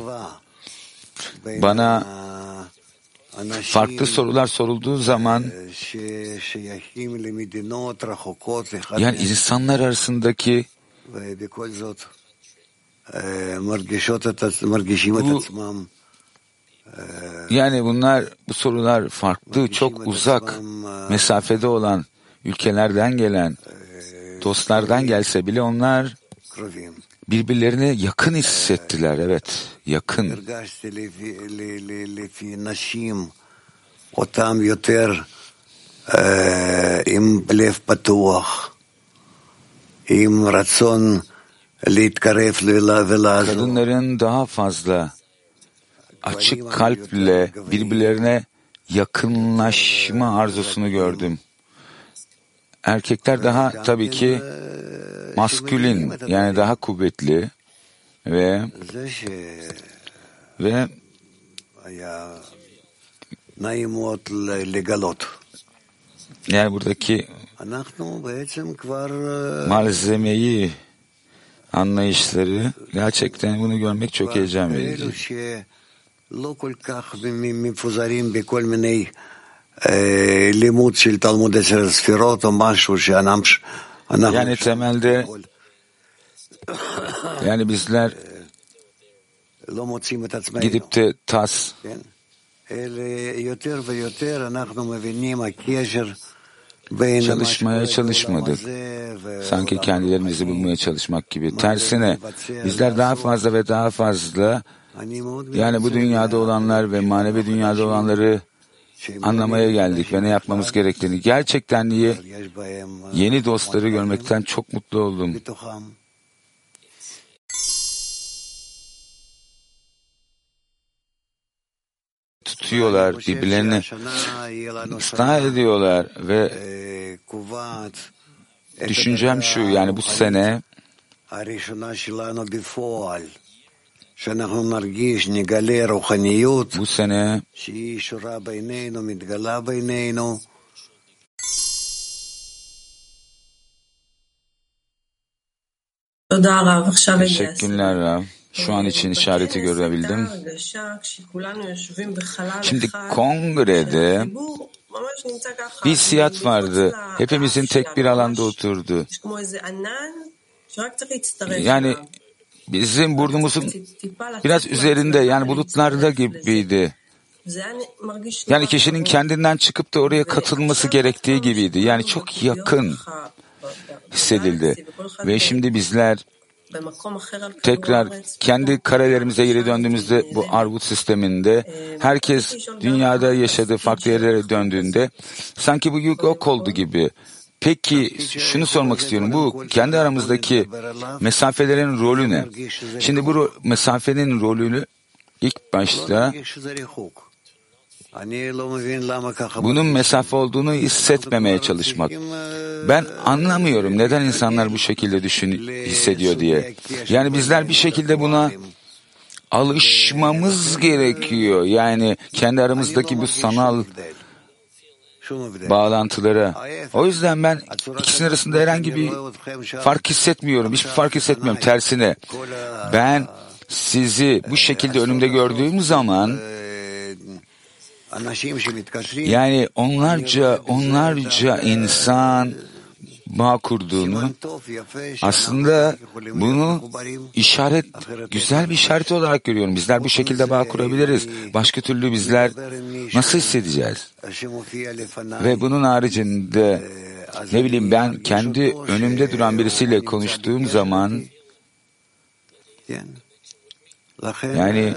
bana farklı sorular sorulduğu zaman yani insanlar arasındaki bu, ee, yani bunlar bu sorular farklı, çok uzak mesafede olan ülkelerden gelen dostlardan gelse bile onlar birbirlerine yakın hissettiler. Evet, yakın. Otam yoter im lev patuah im ratson kadınların daha fazla açık kalple birbirlerine yakınlaşma arzusunu gördüm. Erkekler daha tabii ki maskülin yani daha kuvvetli ve ve yani buradaki malzemeyi anlayışları. Gerçekten bunu görmek çok heyecan verici. Yani temelde yani bizler gidip de tas çalışmaya çalışmadık. Sanki kendilerimizi bulmaya çalışmak gibi. Tersine bizler daha fazla ve daha fazla yani bu dünyada olanlar ve manevi dünyada olanları anlamaya geldik ve ne yapmamız gerektiğini. Gerçekten niye yeni dostları görmekten çok mutlu oldum. tutuyorlar, birbirlerini ıslah ediyorlar ve düşüncem şu yani bu sene bu sene Teşekkürler Rav. Şu an için işareti görebildim. Şimdi kongrede bir siyat vardı. Hepimizin tek bir alanda oturdu. Yani bizim burnumuzun biraz üzerinde yani bulutlarda gibiydi. Yani kişinin kendinden çıkıp da oraya katılması gerektiği gibiydi. Yani çok yakın hissedildi. Ve şimdi bizler tekrar kendi karelerimize geri döndüğümüzde bu argut sisteminde herkes dünyada yaşadığı farklı yerlere döndüğünde sanki bu yük yok oldu gibi. Peki şunu sormak istiyorum. Bu kendi aramızdaki mesafelerin rolü ne? Şimdi bu ro- mesafenin rolünü ilk başta bunun mesafe olduğunu hissetmemeye çalışmak. Ben anlamıyorum neden insanlar bu şekilde düşün hissediyor diye. Yani bizler bir şekilde buna alışmamız gerekiyor. Yani kendi aramızdaki bu sanal bağlantılara. O yüzden ben ikisinin arasında herhangi bir fark hissetmiyorum. Hiçbir fark hissetmiyorum. Tersine ben sizi bu şekilde önümde gördüğüm zaman yani onlarca onlarca insan bağ kurduğunu aslında bunu işaret güzel bir işaret olarak görüyorum. Bizler bu şekilde bağ kurabiliriz. Başka türlü bizler nasıl hissedeceğiz? Ve bunun haricinde ne bileyim ben kendi önümde duran birisiyle konuştuğum zaman yani.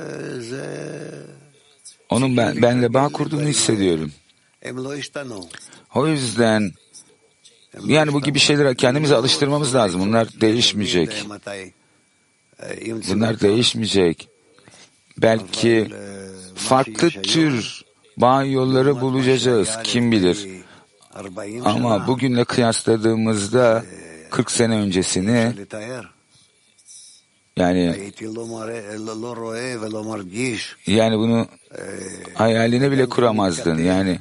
Onun ben, benle bağ kurduğunu hissediyorum. O yüzden yani bu gibi şeylere kendimize alıştırmamız lazım. Bunlar değişmeyecek. Bunlar değişmeyecek. Belki farklı tür bağ yolları bulacağız. Kim bilir. Ama bugünle kıyasladığımızda 40 sene öncesini yani yani bunu hayaline bile kuramazdın. Yani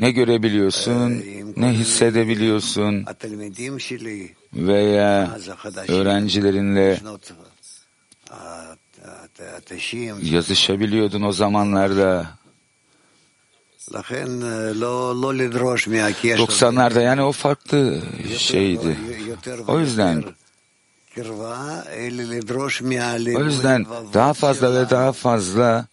ne görebiliyorsun, ne hissedebiliyorsun veya öğrencilerinle yazışabiliyordun o zamanlarda. 90'larda yani o farklı şeydi. O yüzden o yüzden daha fazla ve daha fazla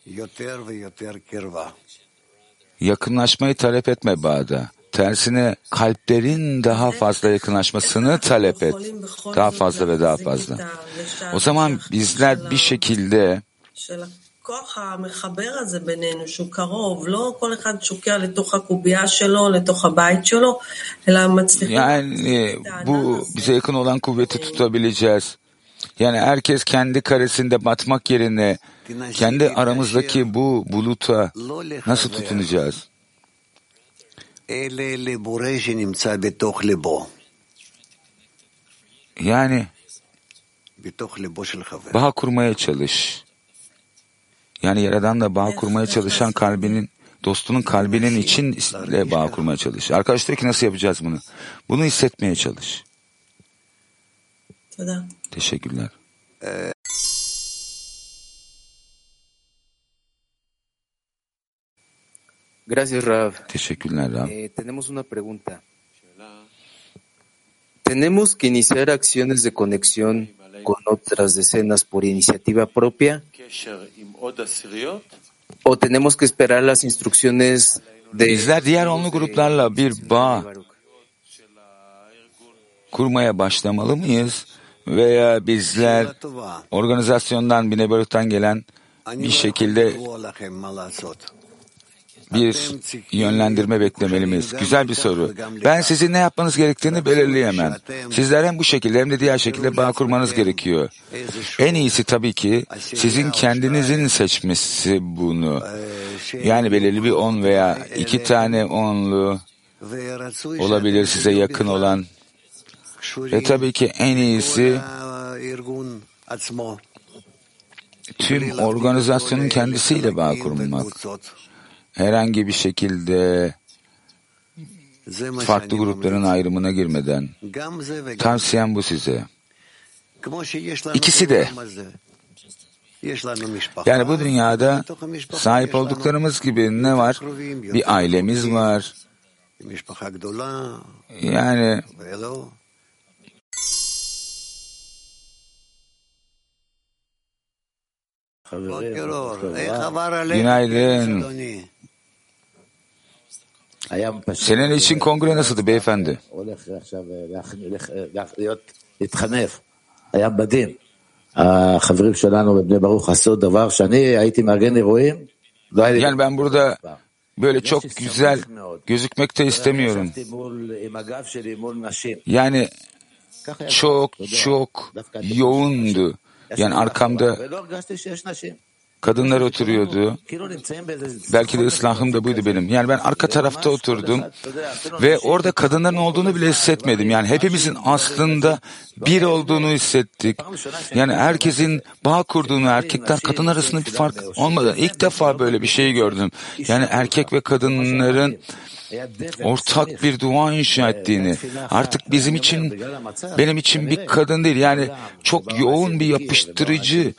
yakınlaşmayı talep etme bağda. Tersine kalplerin daha fazla yakınlaşmasını talep et. Daha fazla ve daha fazla. O zaman bizler bir şekilde הכוח המחבר הזה בינינו, שהוא קרוב, לא כל אחד שוקע לתוך הקובייה שלו, לתוך הבית שלו, אלא מצליחים... yani bu bize yakın olan kuvveti tutabileceğiz. Yani herkes kendi karesinde batmak yerine kendi aramızdaki bu buluta לא nasıl לחבר, tutunacağız? אלא לבורא שנמצא בתוך ליבו, Yani בתוך ליבו של חבר. bağ kurmaya çalış. Yani Yaradan'la bağ kurmaya çalışan kalbinin, dostunun kalbinin içinle bağ kurmaya çalış. Arkadaş diyor ki nasıl yapacağız bunu? Bunu hissetmeye çalış. Teşekkürler. Gracias, Rab. Teşekkürler, Rab. Eh, tenemos una pregunta. Tenemos que iniciar acciones de conexión con otras decenas por iniciativa propia? ¿O tenemos que esperar las instrucciones de... Bizler diğer onlu gruplarla bir bağ kurmaya başlamalı mıyız? Veya bizler organizasyondan, Binebarut'tan gelen bir şekilde bir yönlendirme beklemeli miyiz? Güzel bir soru. Ben sizin ne yapmanız gerektiğini belirleyemem. Sizler hem bu şekilde hem de diğer şekilde bağ kurmanız gerekiyor. En iyisi tabii ki sizin kendinizin seçmesi bunu. Yani belirli bir on veya iki tane onlu olabilir size yakın olan. Ve tabii ki en iyisi tüm organizasyonun kendisiyle bağ kurmak. Herhangi bir şekilde farklı grupların ayrımına girmeden. Tavsiyem bu size. İkisi de. Yani bu dünyada sahip olduklarımız gibi ne var? Bir ailemiz var. Yani Günaydın. Senin için kongre nasıldı beyefendi? היה מדהים. החברים שלנו בבני ברוך עשו דבר שאני הייתי מארגן אירועים. לא היה לי... Yani ben burada böyle çok güzel gözükmek de istemiyorum. ישבתי מול, עם הגב שלי מול נשים. Yani çok çok yoğundu. Yani arkamda Kadınlar oturuyordu. Belki de ıslahım da buydu benim. Yani ben arka tarafta oturdum ve orada kadınların olduğunu bile hissetmedim. Yani hepimizin aslında bir olduğunu hissettik. Yani herkesin bağ kurduğunu, erkekler kadın arasında bir fark olmadı. İlk defa böyle bir şey gördüm. Yani erkek ve kadınların ortak bir dua inşa ettiğini, artık bizim için, benim için bir kadın değil, yani çok yoğun bir yapıştırıcı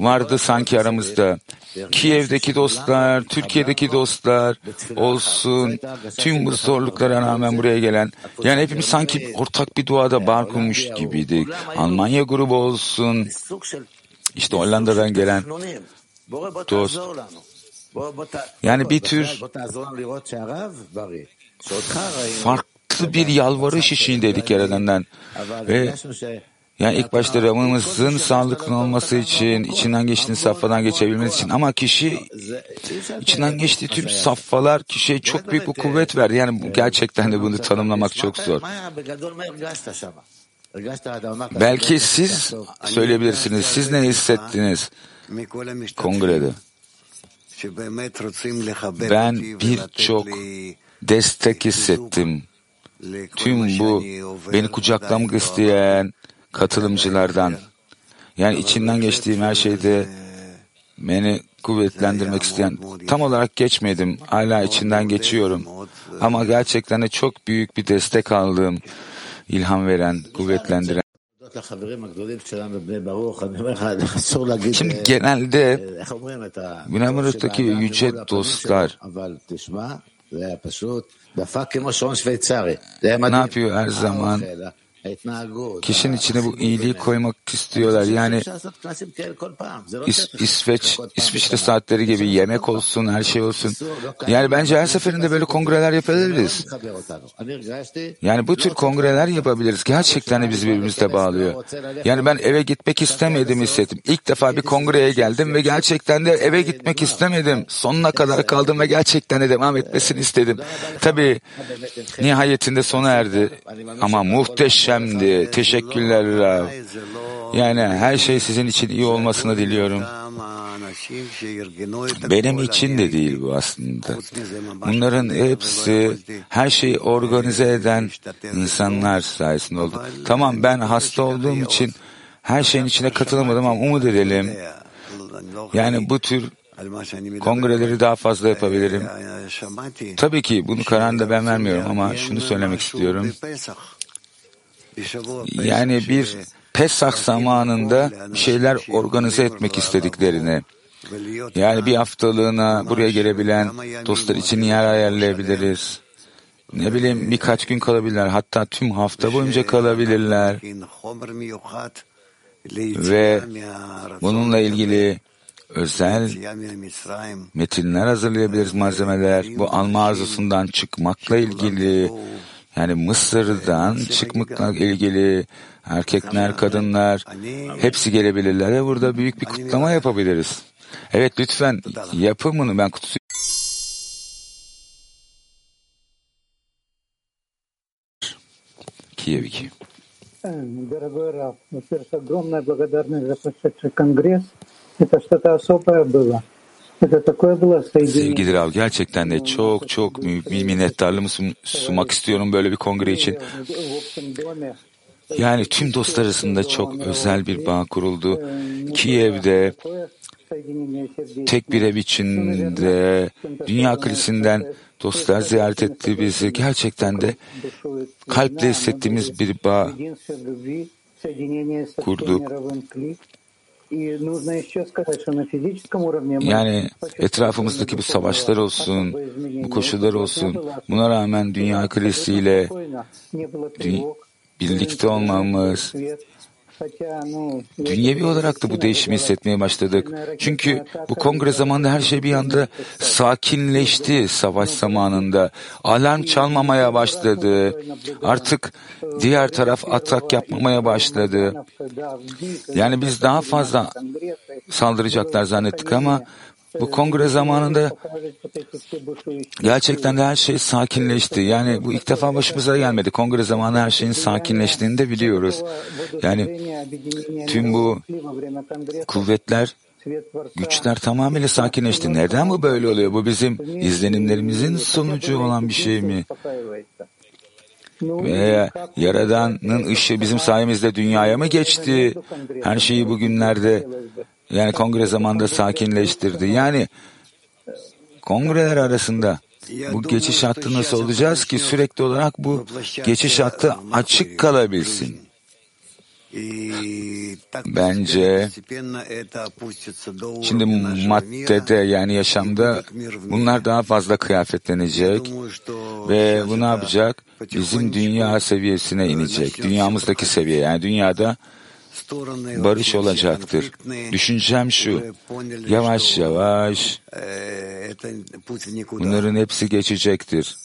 vardı sanki aramızda. Kiev'deki dostlar, Türkiye'deki dostlar olsun, tüm bu zorluklara rağmen buraya gelen, yani hepimiz sanki ortak bir duada bağ kurmuş gibiydik. Almanya grubu olsun, işte Hollanda'dan gelen dost. Yani bir tür farklı bir yalvarış içindeydik Yaradan'dan. Ve yani ilk başta Ram'ımızın sağlıklı olması için, içinden geçtiğin safhadan geçebilmesi için ama kişi içinden geçtiği tüm safhalar kişiye çok büyük bir kuvvet verdi. Yani gerçekten de bunu tanımlamak çok zor. Belki siz söyleyebilirsiniz. Siz ne hissettiniz kongrede? Ben birçok destek hissettim. Tüm bu beni kucaklamak isteyen katılımcılardan. Yani içinden geçtiğim her şeyde beni kuvvetlendirmek isteyen tam olarak geçmedim. Hala içinden geçiyorum. Ama gerçekten de çok büyük bir destek aldığım, ilham veren, kuvvetlendiren. Şimdi genelde Güneymarut'taki yüce dostlar ne yapıyor her zaman? Kişinin içine bu iyiliği koymak istiyorlar. Yani İs, İsveç, İsviçre saatleri gibi yemek olsun, her şey olsun. Yani bence her seferinde böyle kongreler yapabiliriz. Yani bu tür kongreler yapabiliriz. Gerçekten de bizi birbirimizle bağlıyor. Yani ben eve gitmek istemedim hissettim. İlk defa bir kongreye geldim ve gerçekten de eve gitmek istemedim. Sonuna kadar kaldım ve gerçekten de devam etmesini istedim. Tabii nihayetinde sona erdi. Ama muhteşemdi. Teşekkürler Rav. Yani her şey sizin için iyi olmasını diliyorum. Benim için de değil bu aslında. Bunların hepsi her şeyi organize eden insanlar sayesinde oldu. Tamam ben hasta olduğum için her şeyin içine katılamadım ama umut edelim. Yani bu tür kongreleri daha fazla yapabilirim. Tabii ki bunu kararını ben vermiyorum ama şunu söylemek istiyorum. Yani bir Pesah zamanında bir şeyler organize etmek istediklerini Yani bir haftalığına buraya gelebilen dostlar için yer ayarlayabiliriz. Ne bileyim birkaç gün kalabilirler. Hatta tüm hafta boyunca kalabilirler. Ve bununla ilgili özel metinler hazırlayabiliriz, malzemeler. Bu alma arzusundan çıkmakla ilgili, yani Mısır'dan çıkmakla ilgili erkekler, kadınlar hepsi gelebilirler ve burada büyük bir kutlama yapabiliriz. Evet lütfen yapın bunu. Ben kutusu Киев 2. Дорогой Раф, во-первых, огромная благодарность за прошедший конгресс. Это что-то особое было. Sevgili Rav gerçekten de çok çok minnettarlığımı sunmak istiyorum böyle bir kongre için. Yani tüm dostlar arasında çok özel bir bağ kuruldu. Kiev'de tek bir ev içinde dünya krizinden dostlar ziyaret etti bizi. Gerçekten de kalple hissettiğimiz bir bağ kurduk. Yani etrafımızdaki bu savaşlar olsun, bu koşullar olsun, buna rağmen dünya kalesiyle birlikte olmamız, dünyevi olarak da bu değişimi hissetmeye başladık. Çünkü bu kongre zamanında her şey bir anda sakinleşti savaş zamanında. Alarm çalmamaya başladı. Artık diğer taraf atak yapmamaya başladı. Yani biz daha fazla saldıracaklar zannettik ama bu kongre zamanında gerçekten de her şey sakinleşti. Yani bu ilk defa başımıza gelmedi. Kongre zamanı her şeyin sakinleştiğini de biliyoruz. Yani tüm bu kuvvetler, güçler tamamıyla sakinleşti. Neden bu böyle oluyor? Bu bizim izlenimlerimizin sonucu olan bir şey mi? Veya Yaradan'ın ışığı bizim sayemizde dünyaya mı geçti? Her şeyi bugünlerde yani kongre zamanında sakinleştirdi. Yani kongreler arasında bu geçiş hattı nasıl olacağız ki sürekli olarak bu geçiş hattı açık kalabilsin? Bence şimdi maddede yani yaşamda bunlar daha fazla kıyafetlenecek ve bu ne yapacak? Bizim dünya seviyesine inecek. Dünyamızdaki seviye yani dünyada barış olacaktır. Düşüncem şu, yavaş yavaş bunların hepsi geçecektir.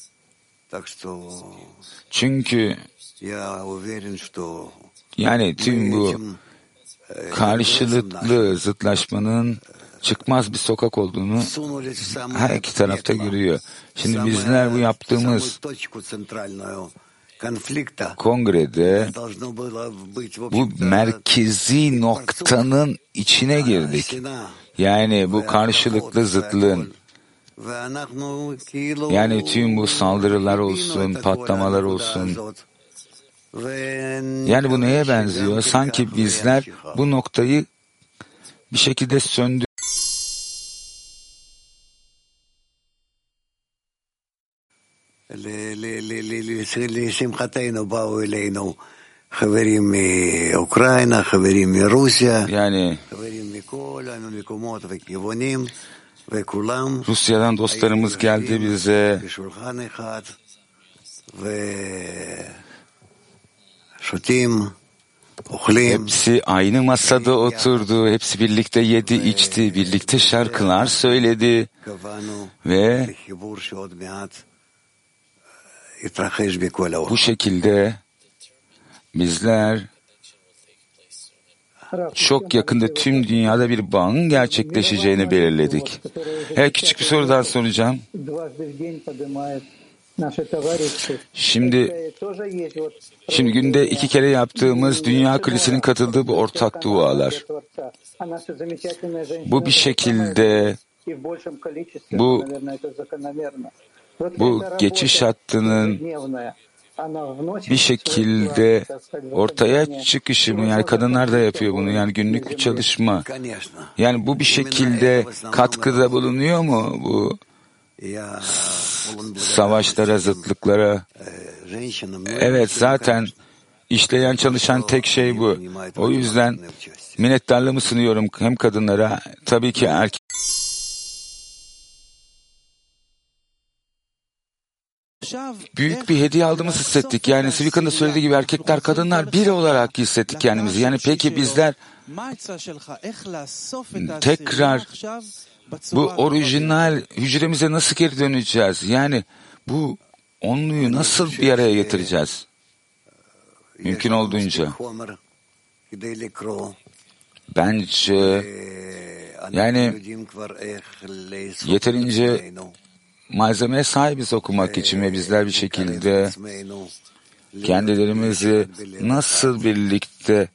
Çünkü yani tüm bu karşılıklı zıtlaşmanın çıkmaz bir sokak olduğunu her iki tarafta görüyor. Şimdi bizler bu yaptığımız kongrede bu merkezi noktanın içine girdik. Yani bu karşılıklı zıtlığın yani tüm bu saldırılar olsun, patlamalar olsun. Yani bu neye benziyor? Sanki bizler bu noktayı bir şekilde söndür Yani Rusya'dan dostlarımız geldi bize. Hepsi aynı masada oturdu, hepsi birlikte yedi, içti, birlikte şarkılar söyledi ve bu şekilde bizler çok yakında tüm dünyada bir bağın gerçekleşeceğini belirledik. He, küçük bir soru daha soracağım. Şimdi şimdi günde iki kere yaptığımız dünya kilisinin katıldığı bu ortak dualar. Bu bir şekilde bu bu geçiş hattının bir şekilde ortaya çıkışımı yani kadınlar da yapıyor bunu yani günlük bir çalışma. Yani bu bir şekilde katkıda bulunuyor mu bu savaşlara zıtlıklara? Evet zaten işleyen çalışan tek şey bu. O yüzden minnettarlığımı sunuyorum hem kadınlara tabii ki erkek büyük bir hediye aldığımızı hissettik. Yani Svika'nın da söylediği gibi erkekler kadınlar bir olarak hissettik kendimizi. Yani peki bizler tekrar bu orijinal hücremize nasıl geri döneceğiz? Yani bu onluyu nasıl bir araya getireceğiz? Mümkün olduğunca. Bence yani yeterince malzemeye sahibiz okumak için ve bizler bir şekilde kendilerimizi nasıl birlikte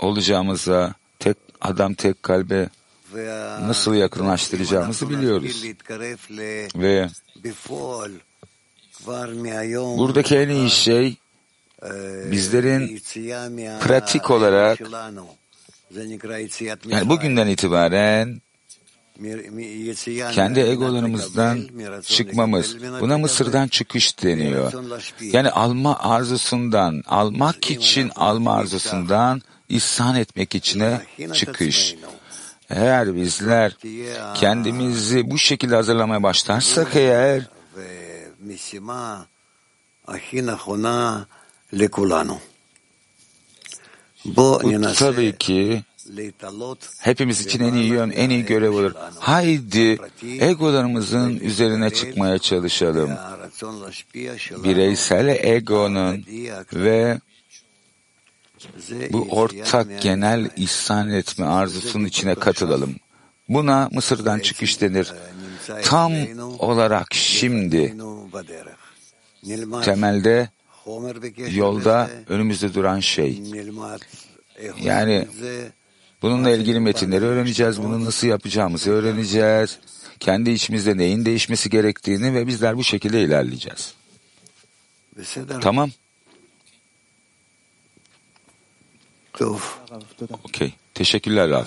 olacağımıza, tek adam tek kalbe nasıl yakınlaştıracağımızı biliyoruz. Ve buradaki en iyi şey bizlerin pratik olarak yani bugünden itibaren kendi egolarımızdan çıkmamız. Buna Mısır'dan çıkış deniyor. Yani alma arzusundan, almak için alma arzusundan ihsan etmek içine çıkış. Eğer bizler kendimizi bu şekilde hazırlamaya başlarsak eğer bu tabii ki hepimiz için en iyi yön, en iyi görev olur. Haydi egolarımızın üzerine çıkmaya çalışalım. Bireysel egonun ve bu ortak genel ihsan etme arzusunun içine katılalım. Buna Mısır'dan çıkış denir. Tam olarak şimdi temelde yolda önümüzde duran şey. Yani bununla ilgili metinleri öğreneceğiz. Bunu nasıl yapacağımızı öğreneceğiz. Kendi içimizde neyin değişmesi gerektiğini ve bizler bu şekilde ilerleyeceğiz. Tamam. Okey. Teşekkürler Rav.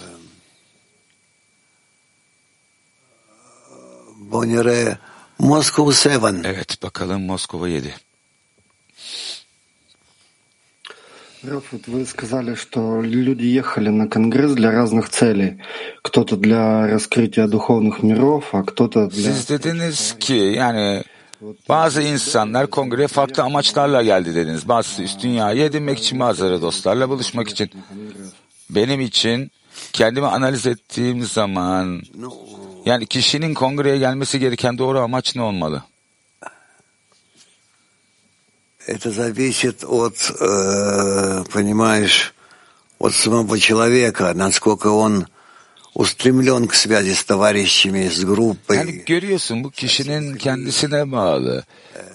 Moskova 7. Evet bakalım Moskova 7. Раф, вот вы сказали, что люди ехали на Конгресс для разных целей. Кто-то для раскрытия духовных миров, а кто-то для... Siz dediniz ki yani bazı insanlar kongreye farklı amaçlarla geldi dediniz. Bazısı üst dünyayı edinmek için, bazıları dostlarla buluşmak için. Benim için kendimi analiz ettiğim zaman yani kişinin kongreye gelmesi gereken doğru amaç ne olmalı? Это зависит от, э, понимаешь, от самого человека, насколько он устремлен к связи с товарищами, с группой. Yani görüyorsun bu kişinin kendisine bağlı.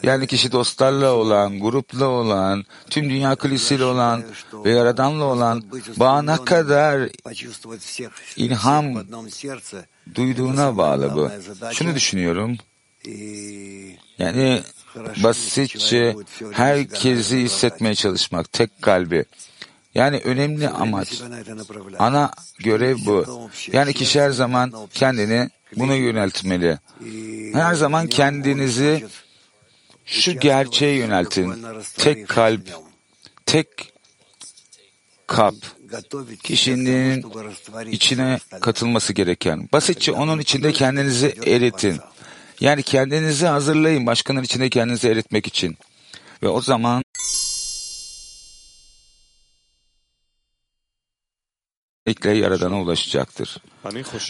Yani kişi dostlarla olan, grupla olan, tüm dünya kilisiyle olan ve Yaradan'la olan bağına kadar ilham duyduğuna bağlı bu. Şunu düşünüyorum. Yani basitçe herkesi hissetmeye çalışmak, tek kalbi. Yani önemli amaç, ana görev bu. Yani kişi her zaman kendini buna yöneltmeli. Her zaman kendinizi şu gerçeğe yöneltin. Tek kalp, tek kap, kişinin içine katılması gereken. Basitçe onun içinde kendinizi eritin. Yani kendinizi hazırlayın başkanın içinde kendinizi eritmek için. Ve o zaman kesinlikle Yaradan'a ulaşacaktır.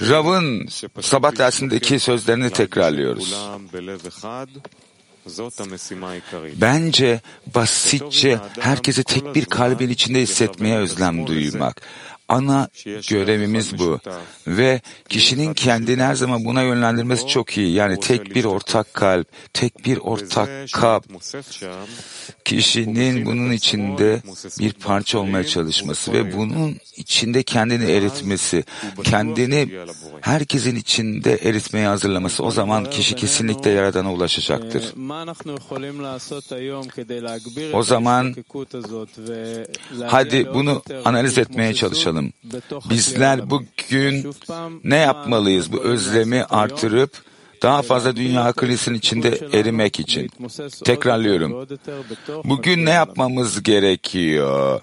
Rav'ın sabah dersindeki sözlerini tekrarlıyoruz. Bence basitçe herkesi tek bir kalbin içinde hissetmeye özlem duymak. Ana görevimiz bu. Ve kişinin kendini her zaman buna yönlendirmesi çok iyi. Yani tek bir ortak kalp, tek bir ortak kap. Kişinin bunun içinde bir parça olmaya çalışması ve bunun içinde kendini eritmesi, kendini herkesin içinde eritmeye hazırlaması. O zaman kişi kesinlikle Yaradan'a ulaşacaktır. O zaman hadi bunu analiz etmeye çalışalım. Bizler bugün ne yapmalıyız bu özlemi artırıp daha fazla dünya akılısının içinde erimek için. Tekrarlıyorum. Bugün ne yapmamız gerekiyor?